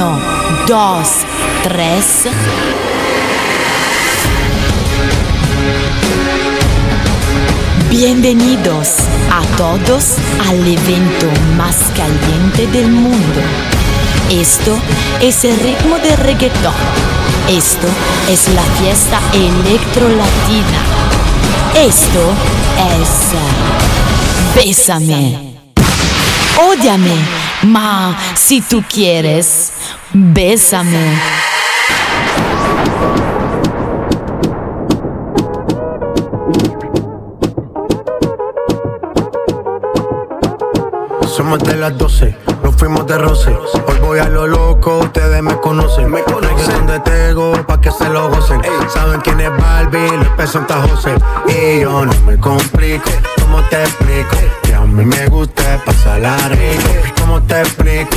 Uno, dos, tres. Bienvenidos a todos al evento más caliente del mundo. Esto es el ritmo de reggaetón. Esto es la fiesta electro latina. Esto es Bésame. Ódiame, ma si tú quieres, bésame. Somos de las 12, nos fuimos de roce. Hoy voy a lo loco, ustedes me conocen. Me conocen de Tego, pa' que se lo gocen. Saben quién es Barbie, los pesos Santa José. Y yo no me complico, ¿cómo te explico? Que a mí me gusta pasarla rico. ¿Cómo te explico?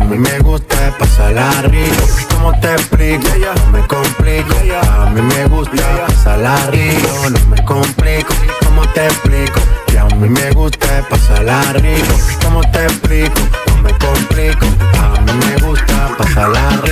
A mí me gusta pasarla rico. ¿Cómo te explico? No me complico. A mí me gusta pasarla rico. No me complico. ¿Cómo te explico? Que a mí me gusta pasarla rico. ¿Cómo te explico? No me complico. A mí me gusta pasarla rico.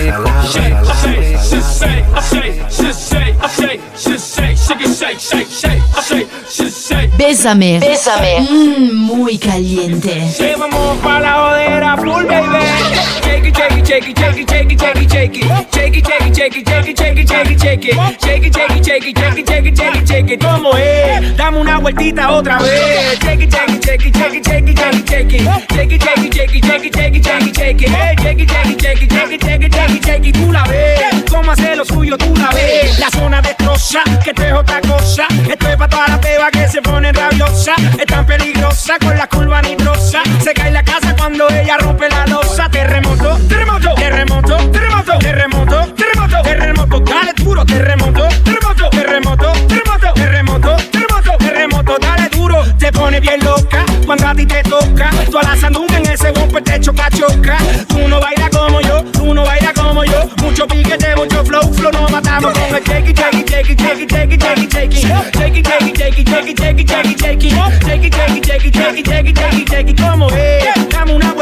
Bésame, bésame. Mm, muy caliente. Llevamos para la jodera, full baby shake it, shake it, shake it, shake it, shake it. Shake it, shake it, shake it, shake it, shake it, shake it, shake it. Shake it, shake it, shake it, shake it, shake it, shake it, shake it. ¿Cómo es? Dame una vueltita otra vez. Shake it, shake it, shake it, shake it, shake it, shake it, shake it. Shake it, shake it, shake it, shake it, shake it, shake it, shake it. Shake it, shake it, shake it, shake it, shake it, shake it, shake it. Tú la ves. Cómo hace lo suyo, tú la ves. La zona destroza, que esto es otra cosa. Esto es pa' todas las bebas que se ponen rabiosas. Es tan peligrosa con la curva nitrosa. Se cae la casa cuando ella rompe la losa. Terremoto, terremoto, terremoto, terremoto, terremoto, terremoto, terremoto. Dale duro, terremoto, terremoto, terremoto, terremoto, terremoto, terremoto, terremoto. Dale duro, te pone bien loca cuando a ti te toca. Tú a la en ese bumper te choca, choca. Tú no bailas como yo, tú no bailas como yo. Mucho piquete, mucho flow, flow, nos matamos con el shake it, shake it, shake it, shake it, shake it, shake it, shake it. Shake it, shake it, shake it, shake it, shake it, shake it, shake it. Shake it, shake it, shake it, shake it, shake it, shake it, shake it. ¿Cómo es? Dame una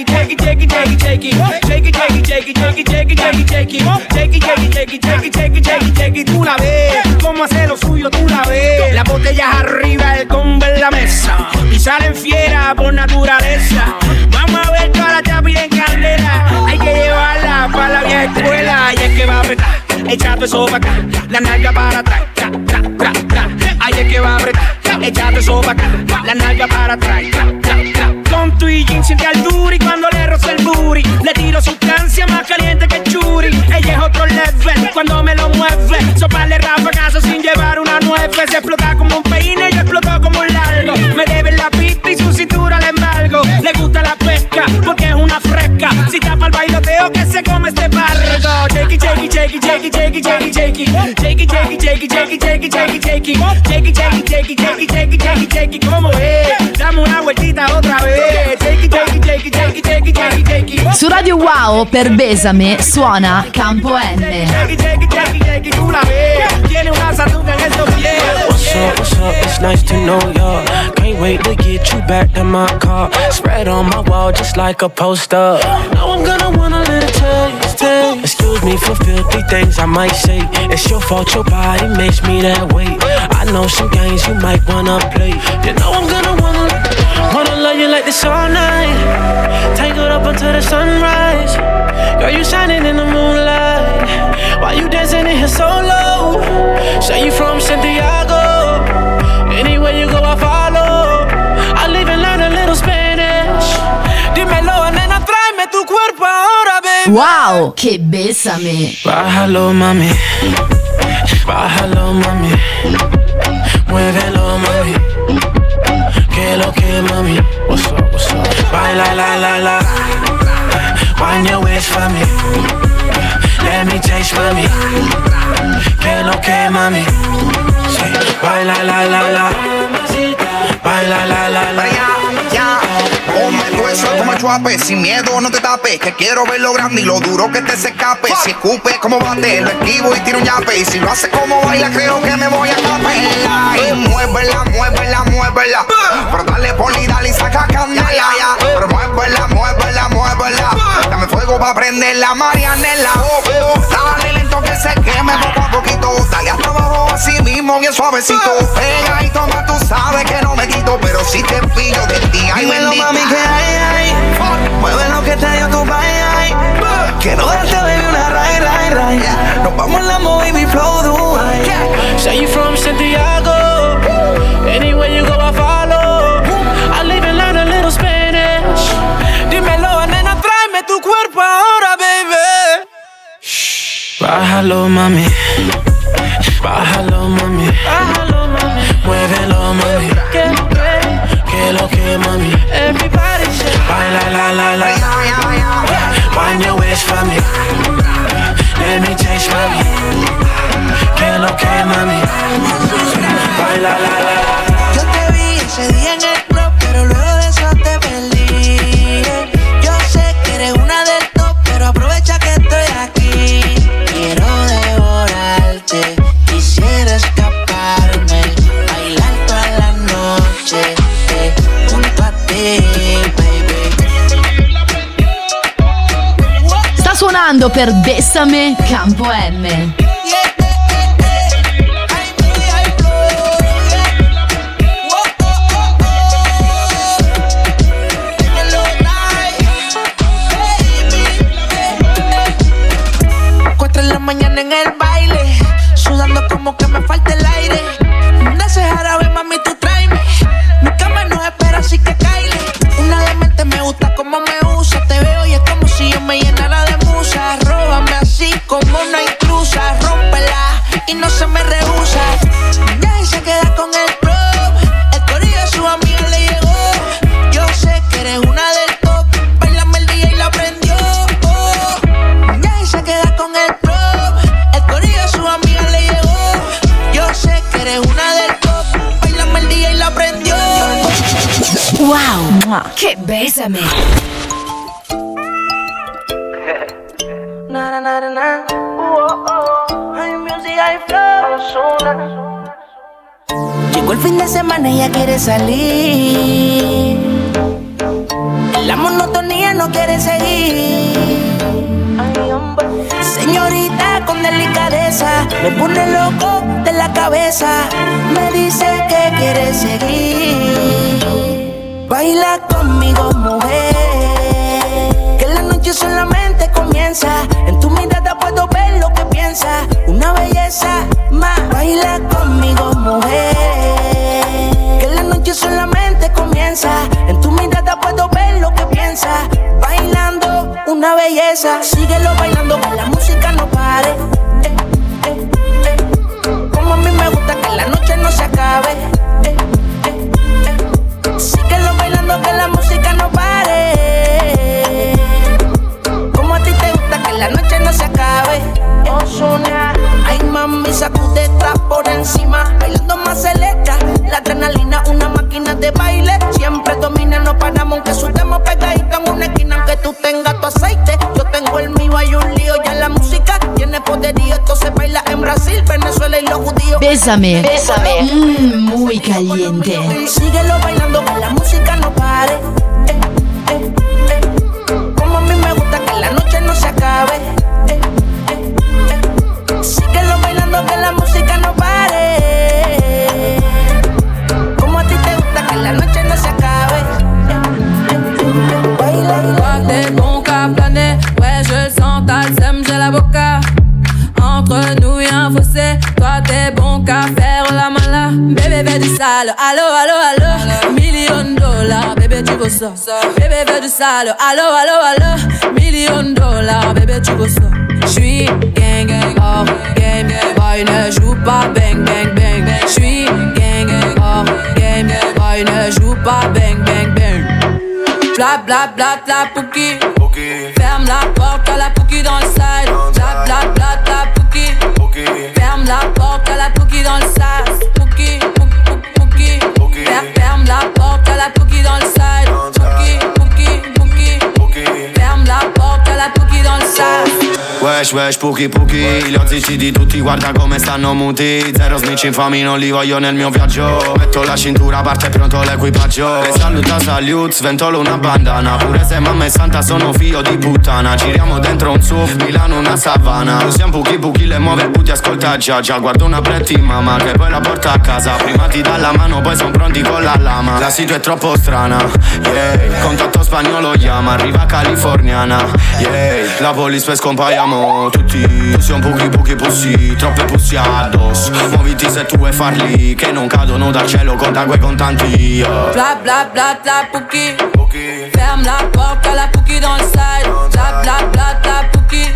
it, shake it, shake it, shake it, shake it, shake it, shake it. Shake it, shake it, shake it, shake it, shake it, shake it, shake it. Shake it, shake it, shake it. Tú la ves. ¿Cómo hace lo suyo? Tú la ves. Las botellas arriba, el combo en la mesa. Y salen fieras por naturaleza. Vamos a ver toda la chapi en candela. Hay que llevarla para la vieja escuela. Y es que va a apretar. Echando eso. La nalga para atrás. Tra, es que va a apretar. La nalga para atrás. Y siente al duri cuando le roza el booty. Le tiro sustancia más caliente que churi. Ella es otro level cuando me lo mueve. Soparle rafagazo sin llevar una nueve. Se explota como un peine, yo exploto como un largo. Me debe la pista y su cintura le embargo. Le gusta la pesca porque es una fresca. Si tapa el bailoteo que se come este barco. Shake it, shake it, shake it, shake it, shake it, shake it, shake it. Shake it, shake it, shake it, shake it, shake it, shake it, shake it. Shake it, shake it, shake it, shake it, shake it, shake it, shake it. ¿Cómo es? Dame una vueltita otra vez. Shake it, shake it, shake it, shake it, shake it, shake it, shake it. Su Radio Wow per Besame suona Campo N. Shake it, shake it, shake it, shake it, tú la ves. Tiene una sandunga en estos pies. What's up, what's up? It's nice to know ya. Can't wait to get you back in my car. Spread on my wall just like a poster. Now I'm gonna wanna let it taste, Excuse me for filthy things I might say. It's your fault, your body makes me that way. I know some games you might wanna play. You know I'm gonna wanna, wanna love you like this all night. Tangled up until the sunrise. Girl, you shining in the Wow, che Besame. Bájalo, mami. Bájalo, mami. Muévelo, mami. Que lo que, mami. What's up, what's up? Baila, la, la, la. Wind your waist for me. Let me taste, mami. Que lo que, mami. Sí. Baila, la, la, la. Baila, la, la, la. Ya, Ponme tu eso como chuape, sin miedo no te tapes, que quiero ver lo grande y lo duro que te se escape. Si escupe como bate, lo esquivo y tiro un yape. Y si lo hace como baila, creo que me voy a capear. Y muévela, muévela, muévela. Pero dale poli, dale y saca candela ya. Pero muévela, muévela, muévela. Dame fuego pa' prender la marianela. Dale lento que se queme poco a poquito. Dale hasta abajo así mismo bien suavecito. Pega y toma, tú sabes que no me quito, pero si te pillo de ti, ay bendita. mami, que hay, Mueve lo que te dio tu bye, ay. Quiero darte, baby, una ray, ray, ray. Nos vamos en la baby flow Dubai. Say you from Santiago. Anywhere you go, I follow. I live and learn a little Spanish. Dímelo, nena, tráeme tu cuerpo ahora, baby. Bájalo, mami. Bájalo, mami. Bájalo, mami. Muévelo, mami. Que lo que, mami. Baila, la, la, la. Wind your waist for me. Let me taste, mami. Que lo que, mami. Baila, la, la, la. Per Bessame Campo M. Na na na na flow. Ozuna. Llegó el fin de semana y ella quiere salir. La monotonía no quiere seguir. Señorita con delicadeza, me pone loco de la cabeza. Me dice que quiere seguir. Baila conmigo, mujer. Que la noche solamente comienza. En tu mirada puedo ver lo que piensas. Una belleza más. Baila conmigo, mujer. Que la noche solamente comienza. En tu mirada puedo ver lo que piensas. Bailando una belleza. Síguelo bailando que la música no pare. Eh, eh, eh. Como a mí me gusta que la noche no se acabe. Que la música no pare. Como a ti te gusta que la noche no se acabe. Ozuna, ay mami, sacude atrás por encima. Bailando más celesta, la adrenalina, una máquina de baile. Siempre domina, no paramos, aunque sudemos pegaditos en una esquina. Aunque tú tengas tu aceite, Bésame. Bésame. Mmm, muy caliente. Síguelo bailando que la música no pare. Eh, eh, eh. Como a mí me gusta que la noche no se acabe. Sale, allo allo allo Million dollars, bébé tu veux ça? Bébé veut du sale, allo allo allo Million dollars, bébé tu veux ça? J'suis gang gang, hors game Boy ne joue pas bang bang bang. J'suis gang gang, hors game Boy ne joue pas bang bang bang. Bla bla bla bla pouki Ferme la porte à la Pookie dans le side. Bla bla bla la Pookie. Ferme la porte à la Pookie dans le sas. outside. Wesh, wesh, puki puki Li ho di tutti, guarda come stanno muti. Zero snitch infami, non li voglio nel mio viaggio. Metto la cintura, parte pronto l'equipaggio. E saluta salute, sventolo una bandana. Pure se mamma è santa, sono figlio di puttana. Giriamo dentro un SUV, Milano una savana. Usiamo puki puki, le muove puti, ascolta già già. Guardo una pretti mamma, che poi la porta a casa. Prima ti dà la mano, poi son pronti con la lama. La situa è troppo strana, yeah. Contatto spagnolo chiama, arriva californiana, yeah. La police poi scompaiamo tutti Siamo pochi pochi pussi, troppe pussi addosso. Muoviti se tu vuoi farli Che non cadono dal cielo con quei contanti yeah. Bla bla bla bla Pookie Ferme la porte à la Pookie dans le side. Bla bla bla bla Pookie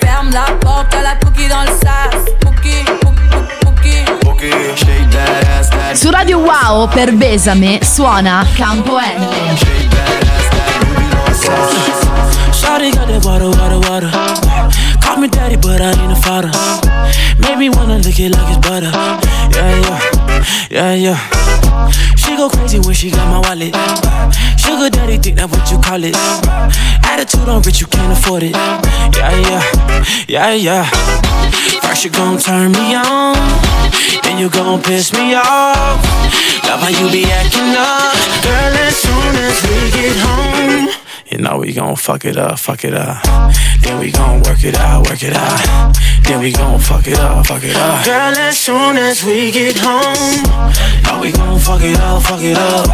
Ferme la porte à la Pookie dans le sas Pookie, Pookie, Pookie Shake that ass, that Su Radio Wow per Besame suona Campo N. Shawty got that water, water, water. Call me daddy, but I ain't a father. Make me wanna lick it like it's butter. Yeah, yeah, yeah, yeah. She go crazy when she got my wallet. Sugar daddy, think that what you call it. Attitude on rich, you can't afford it. Yeah, yeah, yeah, yeah. First you gon' turn me on, then you gon' piss me off. Love how you be acting up, girl. As soon as we get home. You know we gon' fuck it up, fuck it up. Then we gon' work it out, work it out. Then we gon' fuck it up, fuck it up. Girl, as soon as we get home, know we gon' fuck it up, fuck it up.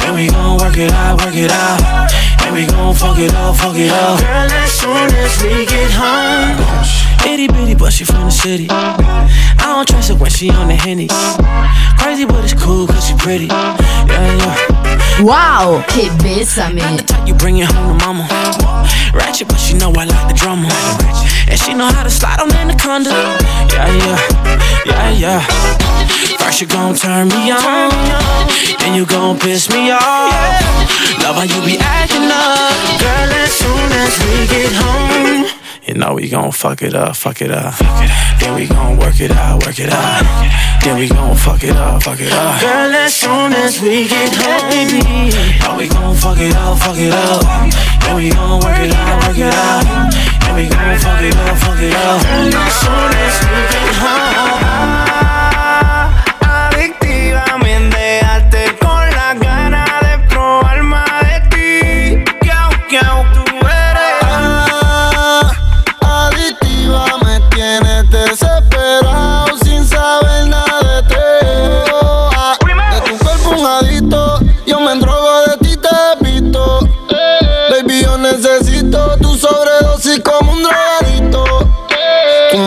Then we gon' work it out, work it out. Then we gon' fuck it up, fuck it up. Girl, as soon as we get home. Itty bitty, but she from the city. I don't trust her when she on the henny. Crazy, but it's cool cause she pretty. Yeah, yeah. Wow, che besame! Not the type you bring it home to mama. Ratchet, but she know I like the drama. And she know how to slide on anaconda. Yeah, yeah, yeah, yeah. First you gon' turn me on, then you gon' piss me off. Love how you be acting up, girl. As soon as we get home. You know we gon' fuck it up, fuck it up. Then we gon' work it out, work it out. Then we gon' fuck it up, fuck it up. Girl, as soon as we get home, baby, know we gon' fuck it up, fuck it up. Then we gon' work it out, work it out. Then we gon' fuck it up, fuck it up. Girl, as soon as we get home.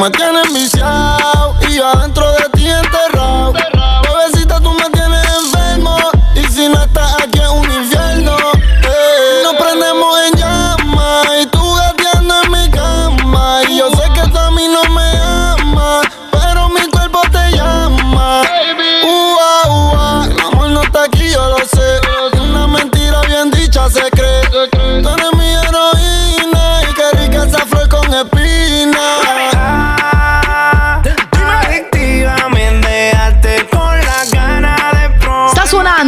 Me tienes viciado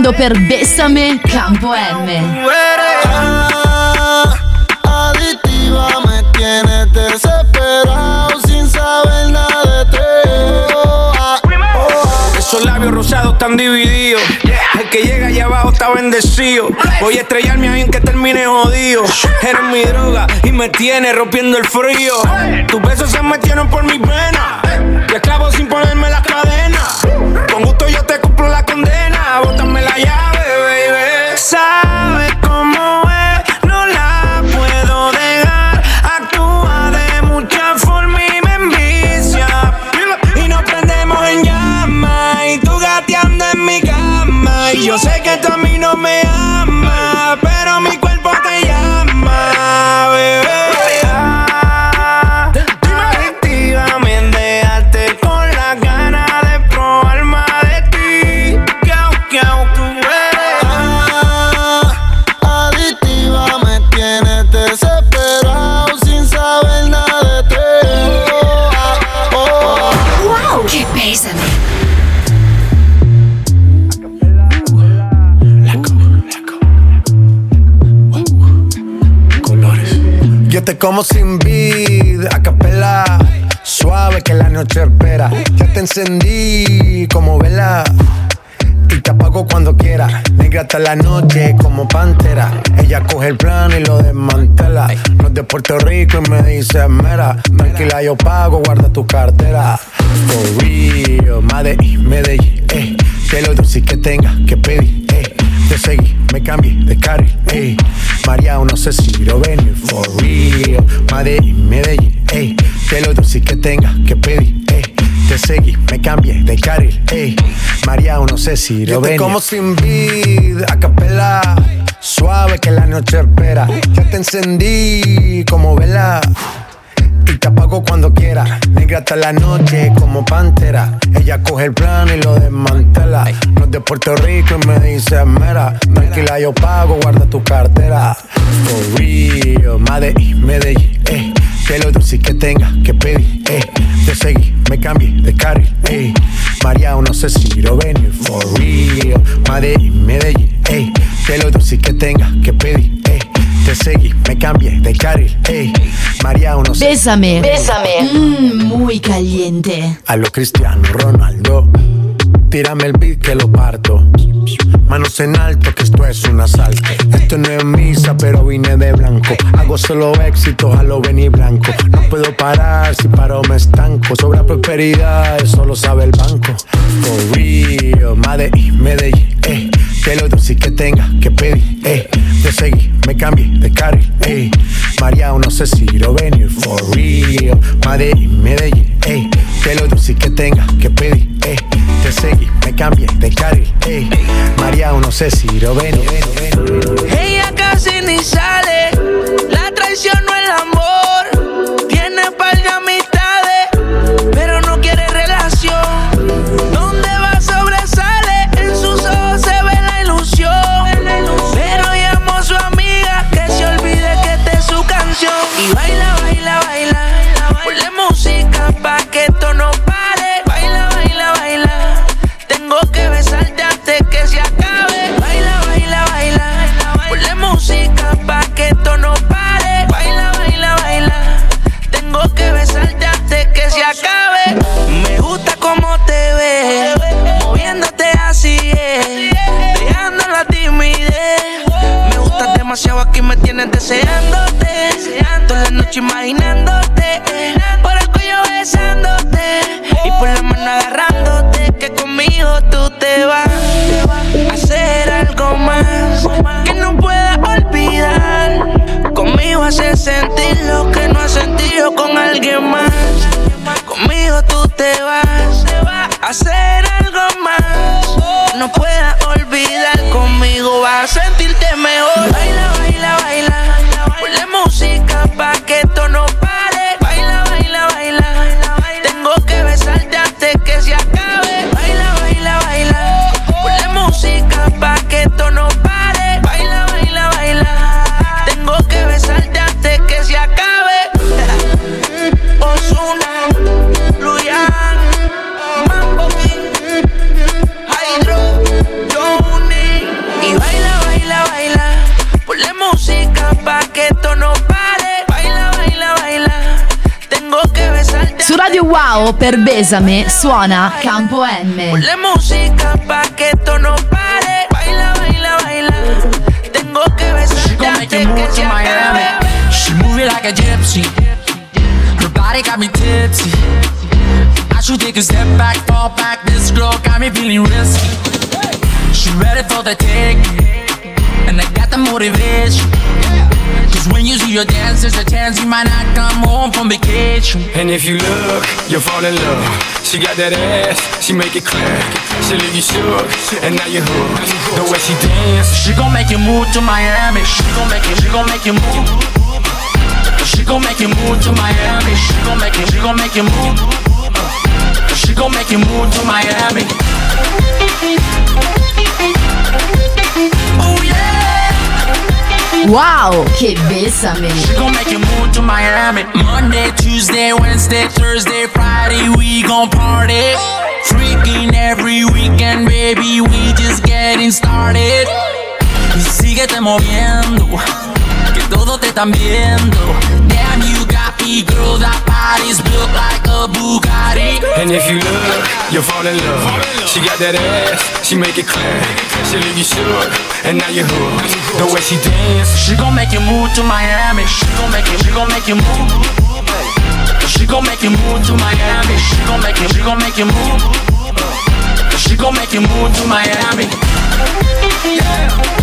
Sta suonando per Bessame Campo M. Ah, adictiva me tienes desesperado sin saber nada de ti. Ah, Esos labios rosados están divididos. El que llega allá abajo está bendecido. Voy a estrellarme ahí en que termine jodido. Eres mi droga y me tiene rompiendo el frío. Tus besos se metieron por mis venas. Como sin vid, a capela. Suave que la noche espera. Ya te encendí como vela. Y te apago cuando quiera. Negra hasta la noche como pantera. Ella coge el plan y lo desmantela. No es de Puerto Rico y me dice mera. Tranquila, yo pago, guarda tu cartera. For real, Medellín, Medellín, eh. Que lo dulce que tenga que pedir, eh. Te seguí, me cambié de carril, eh. María, no sé si lo venir, for real. Medellín, Medellín, eh. Que lo dulce que tenga que pedir, eh. Te seguí, me cambié de carril, eh. María, no sé si lo venir. como sin vid, a capela. Suave que la noche espera. Ya te encendí como vela y te apago cuando quiera. Negra hasta la noche como pantera. Ella coge el plan y lo desmantela. No es de Puerto Rico y me dice mera. Tranquila, yo pago, guarda tu cartera. For real, Medellín, Medellín, eh. Que lo dulce que tenga que pedir, eh. Te seguí, me cambié de carril, eh. María, no sé si lo venir. For real, Medellín, Medellín, eh. Que lo dulce que tenga que pedir, eh. Te seguí, me cambié de carril, ey. María, uno Bésame. Bésame. Mmm, muy caliente. A lo Cristiano Ronaldo. Tírame el beat que lo parto. Manos en alto, que esto es un asalto. Esto no es misa, pero vine de blanco. Hago solo éxito, a lo venir blanco. No puedo parar, si paro me estanco. Sobra prosperidad, eso lo sabe el banco. For real, Medellín, Medellín, eh. Que lo dulce que tenga que pedir, eh. Te seguí, me cambié de carril, eh. María, no sé si lo venir, for real. Medellín, Medellín, eh. Que lo dulce que tenga que pedir, eh. Te seguí, me cambié de carril, eh. María, no sé si lo venir. Ella casi ni sale, la traición no el imaginándote, por el cuello besándote y por la mano agarrándote. Que conmigo tú te vas a hacer algo más que no puedas olvidar. Conmigo haces sentir lo que no has sentido con alguien más. Conmigo tú te vas a hacer algo más. No puedas olvidar conmigo, vas a sentirte mejor. Música pa' que esto no Radio Wow per Besame suona Campo M. Ponle música pa' que esto no pare. Baila, baila, baila. Tengo que She besarte gon' make antes que to se Miami. acabe. She move it like a gypsy. Her body got me tipsy. I should take a step back, fall back. This girl got me feeling risky. She ready for the take, and I got the motivation. Cause when you see your dance, there's a chance you might not come home from vacation. And if you look, you'll fall in love. She got that ass, she make it clap. She leave you shook, and now you're hooked. The way she dance, She gon' make you move to Miami. She gon' make you, she gon' make you move. She gon' make you move to Miami. She gon' make you, she gon' make you move. She gon' make you move to Miami. Oh yeah. Wow, che Besame. She gon' make you move to Miami. Monday, Tuesday, Wednesday, Thursday, Friday, we gon' party. Freaking every weekend, baby, we just getting started. Y síguete moviendo, que todos te están viendo. Damn, you got me, girl, that body's built like a Bugatti. And if you look, you'll fall in love. She got that ass, she make it clear. She leave you shook, and now you're hooked. The way she dance, she gon' make you move to Miami. She gon' make you, she gon' make you move. She gon' make you move to Miami. She gon' make you, she gon' make you move. She gon' make you move to Miami. Yeah.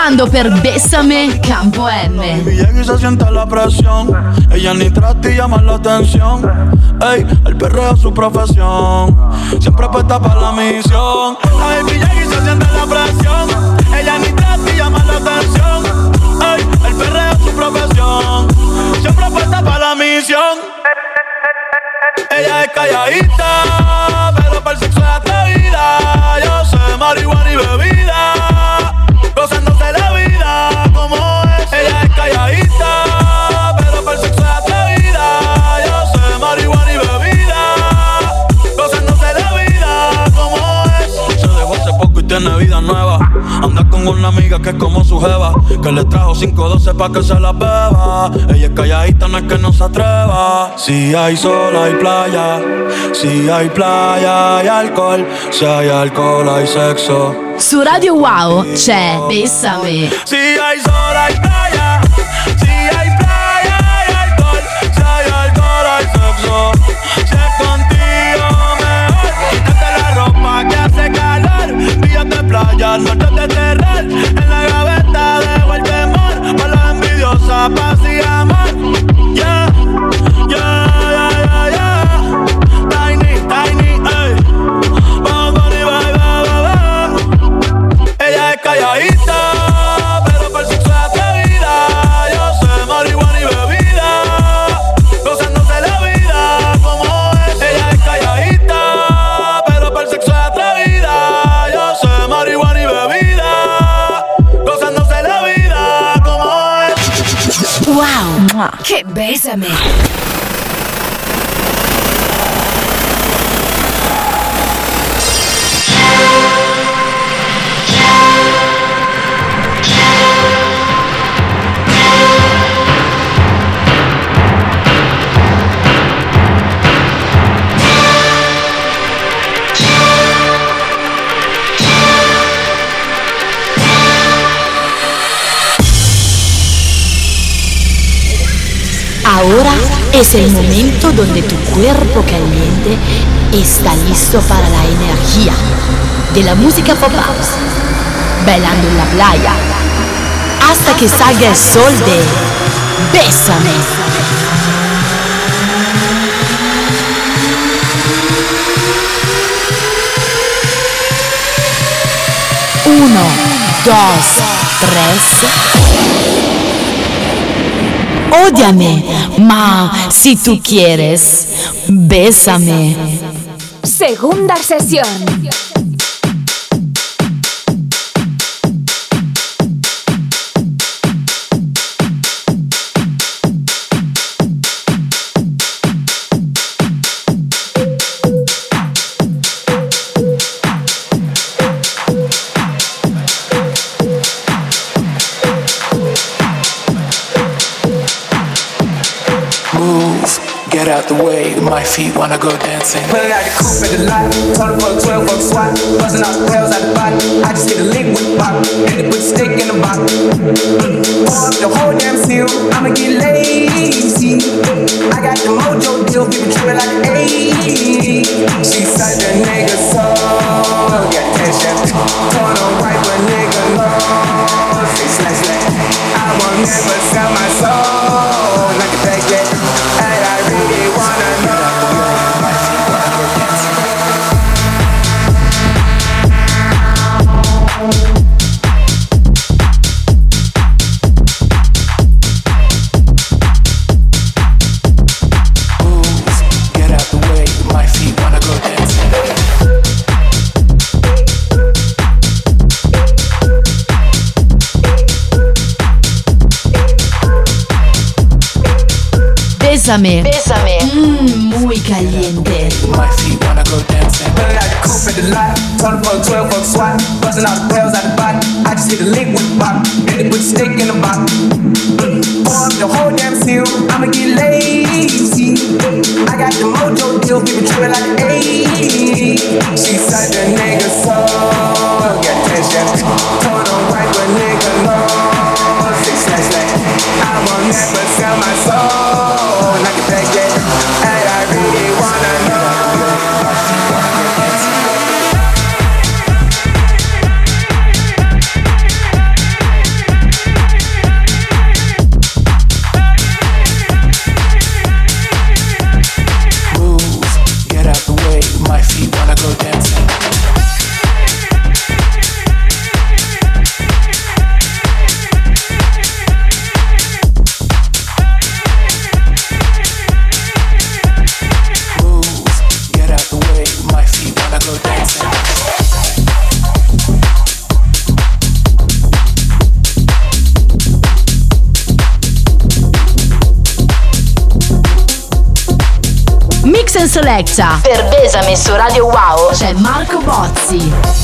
Suonando per Bessame Campo M. Llega y se siente la presión. Ella ni trata y llama la atención. Ey, el perreo es su profesión. Siempre puesta para la misión. La baby y se siente la presión. Ella ni trata y llama la atención. Ey, el perreo es su profesión. Siempre puesta para la misión. Ella es calladita, pero para el sexo es atrevida. Yo sé marihuana y bebida, calladita, pero para el sexo es atrevida. Yo sé marihuana y bebida, gozándose la vida como es. Se dejó hace poco y tiene vida nueva. Anda con una amiga que es como su jeva, que le trajo 512 pa' que se la beba. Ella es calladita, no es que no se atreva. Si hay sol, hay playa. Si hay playa, hay alcohol. Si hay alcohol, hay sexo. Su Radio Wow c'è Bessame. Si hay sol, hay playa. Si hay playa, hay alcohol. Si hay alcohol, hay sexo. Es el momento donde tu cuerpo caliente está listo para la energía de la música pop house, bailando en la playa, hasta que salga el sol de Bésame. Uno, dos, tres. Ódiame, ma si tú quieres, bésame. Segunda sesión. Out the way. My feet wanna go dancing. Pulling out the coupe at the lot. Told for a 12 buck swat. Buzzing out the pills out the body. I just hit a with pop. And they put stick in the box. Mm. Pour up the whole damn seal. I'ma get lazy. Bésame. Bésame. Mmm, muy caliente. My feet wanna go dancing. Pulling out the coupe at the lot. Told for 12 fuck swat. Busting all bells out the body. I just hit the lick with pop. Hit it with the in the box. Mm. Pour up the whole damn seal. I'ma get lazy. I got the mojo deal. Give it like an 80. She said the nigga so. Got tension. Told him wipe a nigga low. Six slash slash. I will never sell my soul. Selecta. Per Besame su Radio Wow c'è Marco Bozzi.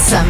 some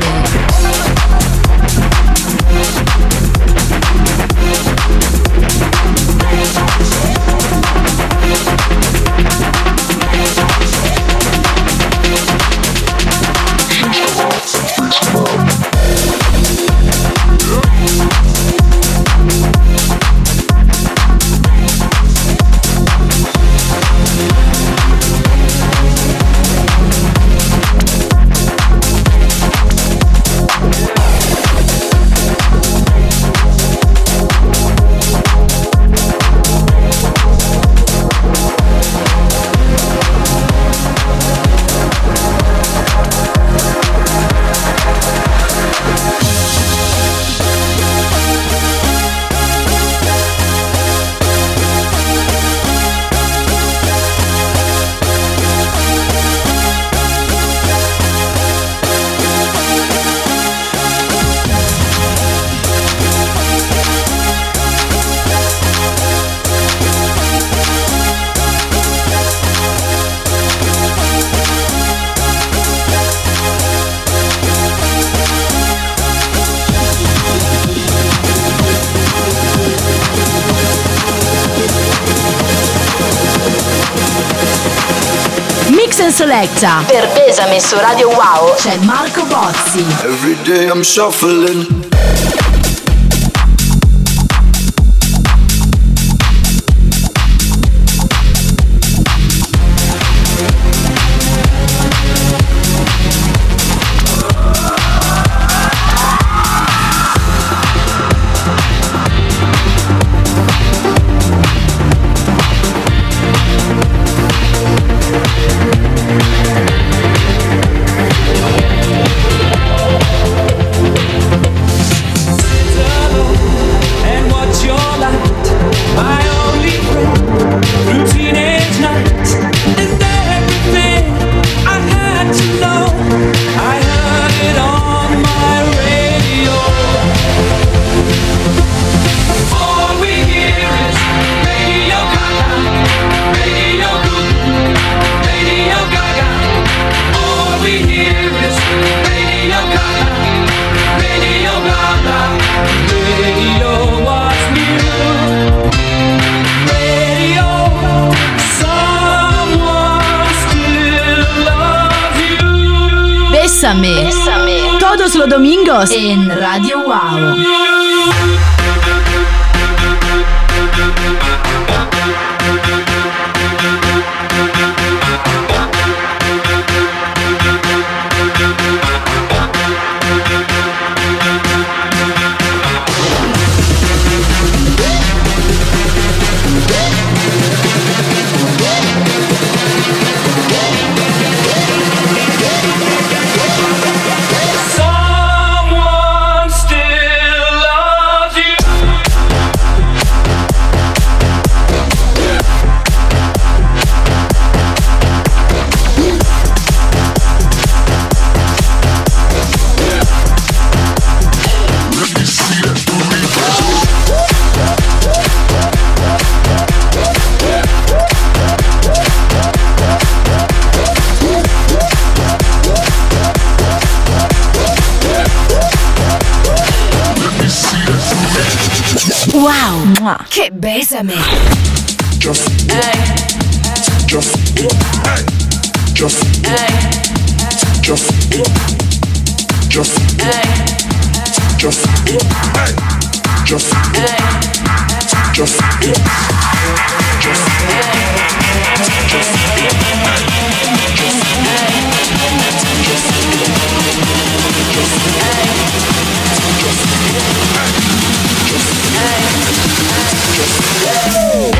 Selecta. Per Besame su Radio Wow c'è Marco Bozzi. Every day I'm shuffling. 永遠なる Mwah. Che besame. Just it. Hey. Hey. Just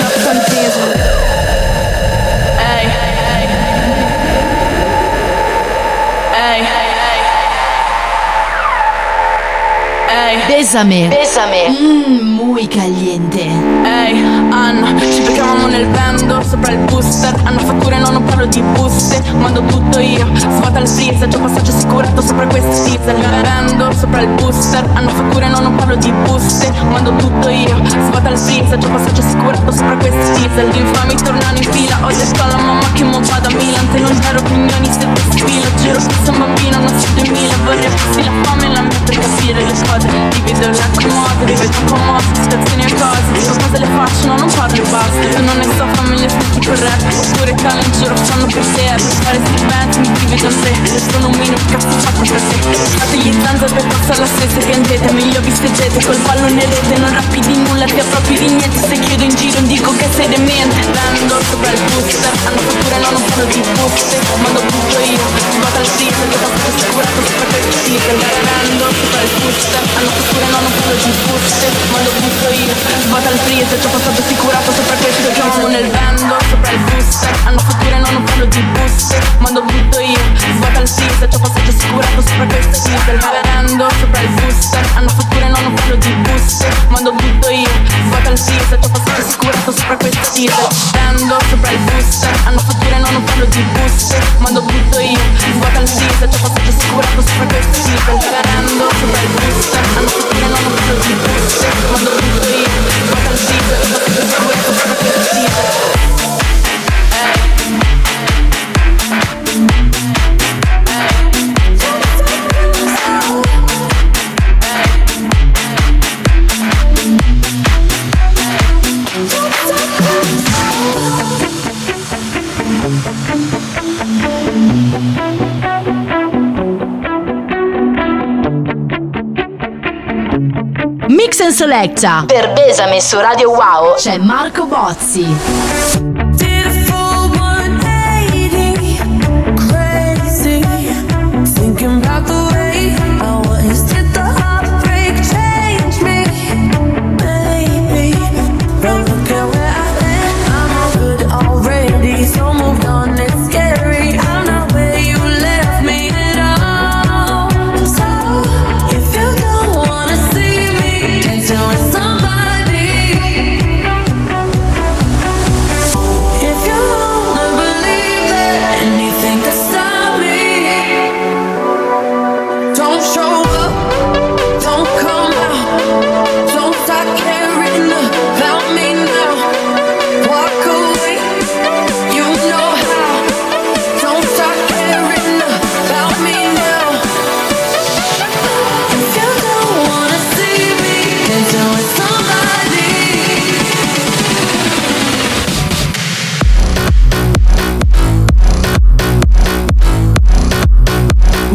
Bésame. Bésame. Mm, muy caliente. Ey, Ann, she become nel vendo sopra il booster. Hanno fatture, no, non parlo di buste. Mando tutto io, svuota il freezer. C'ho passaggio assicurato sopra questi diesel. Vendo sopra il booster. Hanno fatture, no, non parlo di buste. Mando tutto io, svuota il freezer. C'ho passaggio assicurato sopra questi diesel. Gli infami tornano in fila. Ho detto alla mamma che mo vado a Milan. Te non giro opinioni se ti sfilo Giro che sono bambino, non so 2000 Vorrei fossi la fame e la mia per capire le squadre. Divido il raccomodo, rivedo un po' modo Situazioni e cose, dico cose le faccio, no, non parlo e basta. Se non ne so fammi gli aspetti corretti Oppure calo in giro, fanno per te Per fare stipendi, mi divido in te Sono un mino, cazzo faccio per te Fate gli zanza per passare la stessa piangete Meglio vi stegete col pallone rete Non rappi di nulla, ti appropri di niente. Se chiudo in giro, dico che sei demente. Vendo sopra il booster Hanno fatture, no, non parlo di buste Mando tutto io, vado al freezer Che dopo che assicurato sopra questi diesel Vendo sopra il booster Hanno fatture, no, non parlo di buste Mando tutto io, vado al freezer C'ho passato assicurato sopra questo siamo nel vango, sopra il bus Hanno fatture, non un parlo di bus Mando butto io, svuota il sis C'ho passaggio sicurato sopra questa sis Del barando, sopra il bus Hanno fatture, non un parlo di bus Mando butto io, svuota il sis C'ho passaggio sicurato sopra questa sis Barando, sopra il bus Hanno fatture, non un parlo di bus Mando butto io, svuota il sis C'ho passaggio sicurato sopra questa sis Del barando, sopra il bus Hanno fatture, non un parlo di bus Mando butto io, svuota il sis C'ho passaggio sicurato sopra questa sis Seattle. Selecta. Per Besame su Radio Wow c'è Marco Bozzi.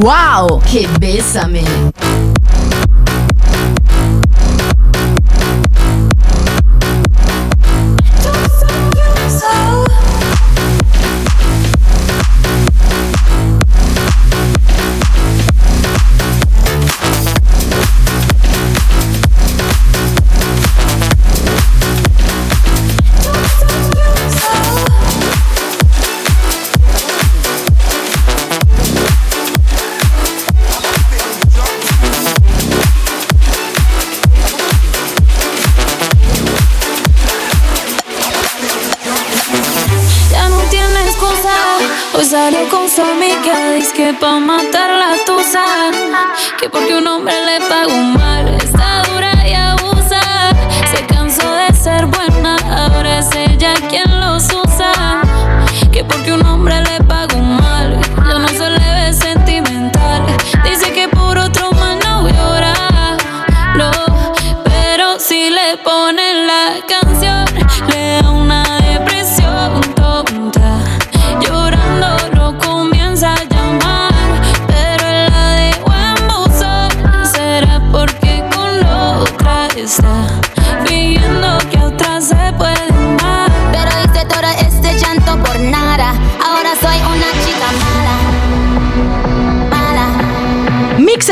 Uau! Que bésame! con su amiga, dice que pa' matar la tusa, que porque un hombre le paga un mal.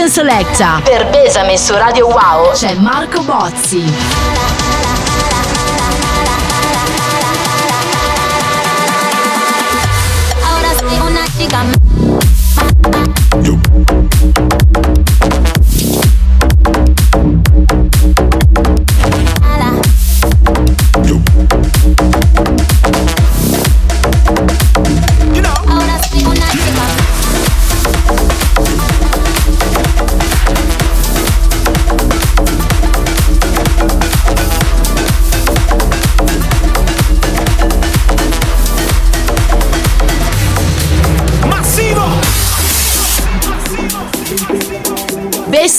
Selection Selecta. Per Besame su Radio Wow c'è Marco Bozzi. got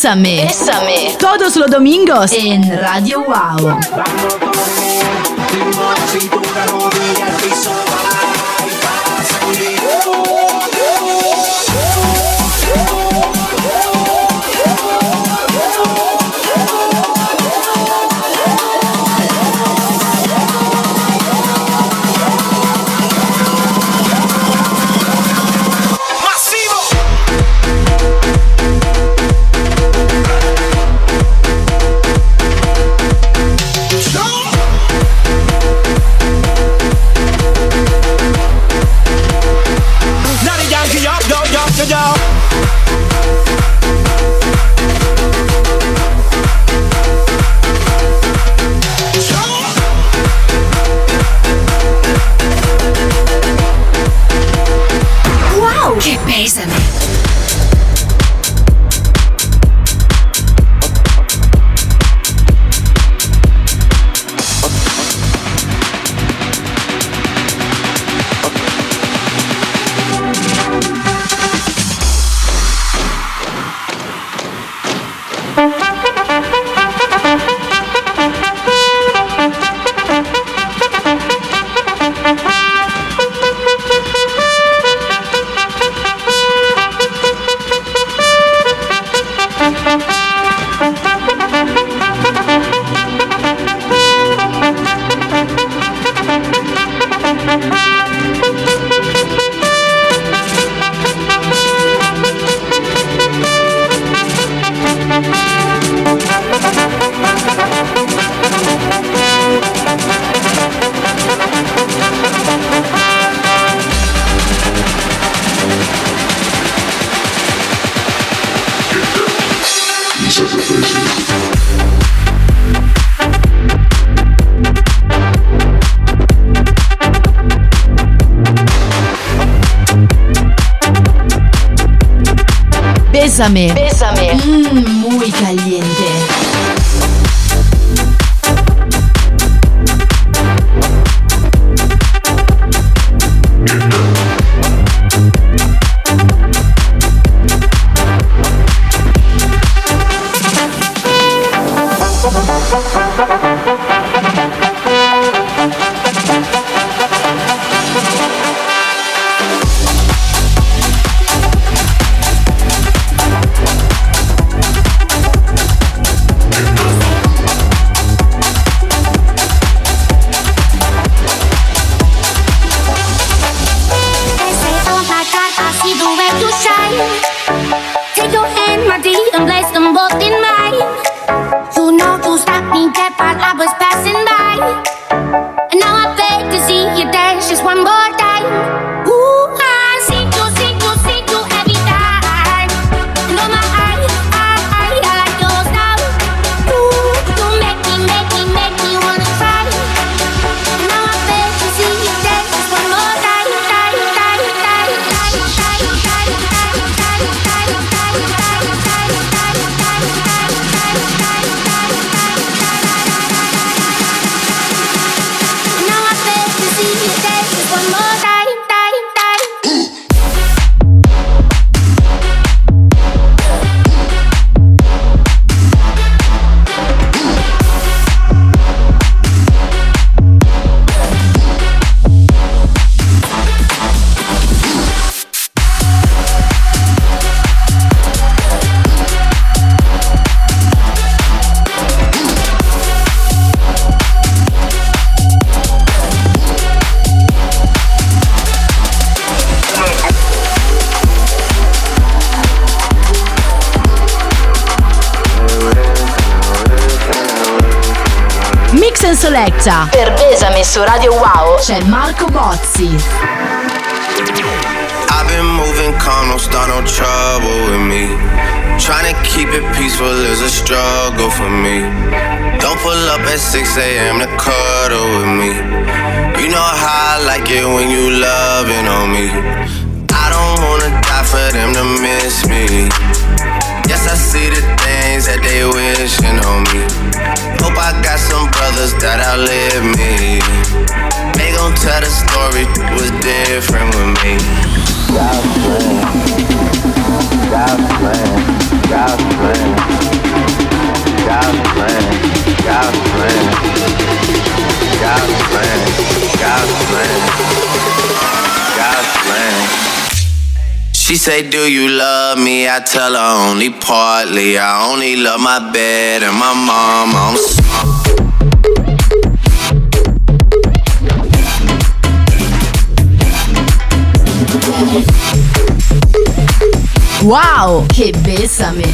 Bésame. Bésame. Todos los domingos en Radio Wow. Selecta. Per Besame su Radio Wow c'è Marco Bozzi. I've been moving calm, don't start no trouble with me. Trying to keep it peaceful is a struggle for me. Don't pull up at 6 a.m. to cuddle with me. You know how I like it when you loving on me. I don't wanna die for them to miss me. Yes, I see the things that they wishing on me. Hope I got some brothers that outlive me. They gon' tell the story was different with me. God's plan, God's plan, God's plan, God's plan, God's plan, God's plan, God's plan. She say, Do you love me? I tell her only partly. I only love my bed and my mom. I'm sorry. Wow, che besame!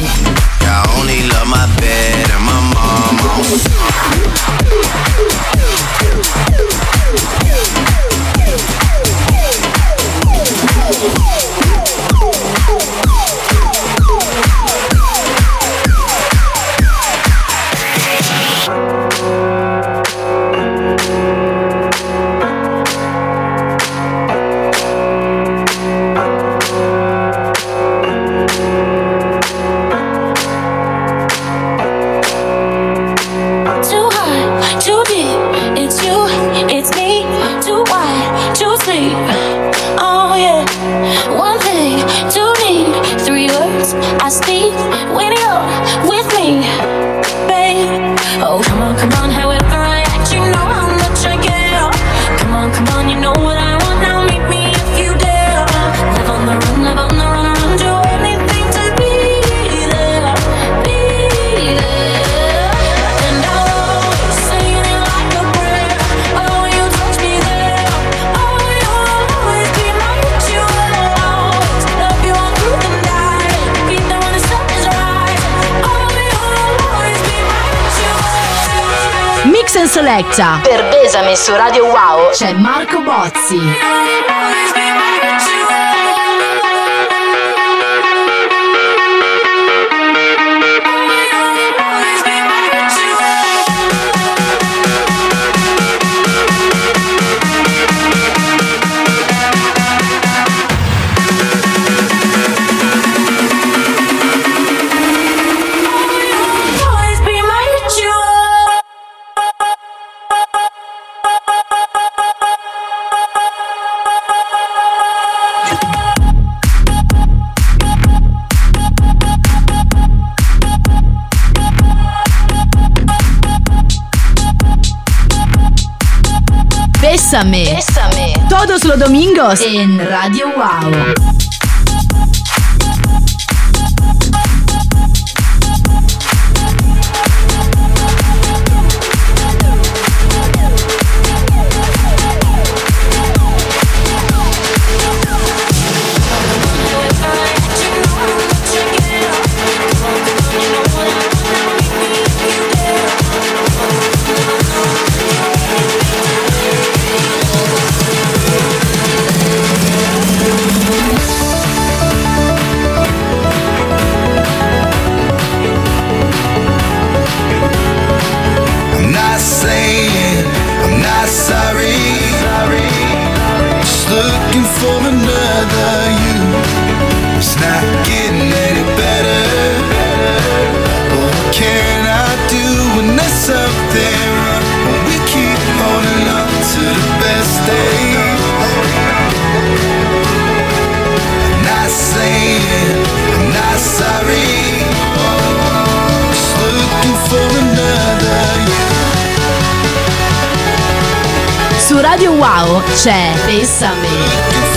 I only love my bed and my mom. Selecta. Per Besame su Radio Wow c'è Marco Bozzi. Bésame. Bésame. Todos los domingos en Radio Wow. another Su Radio Wow c'è Bessame.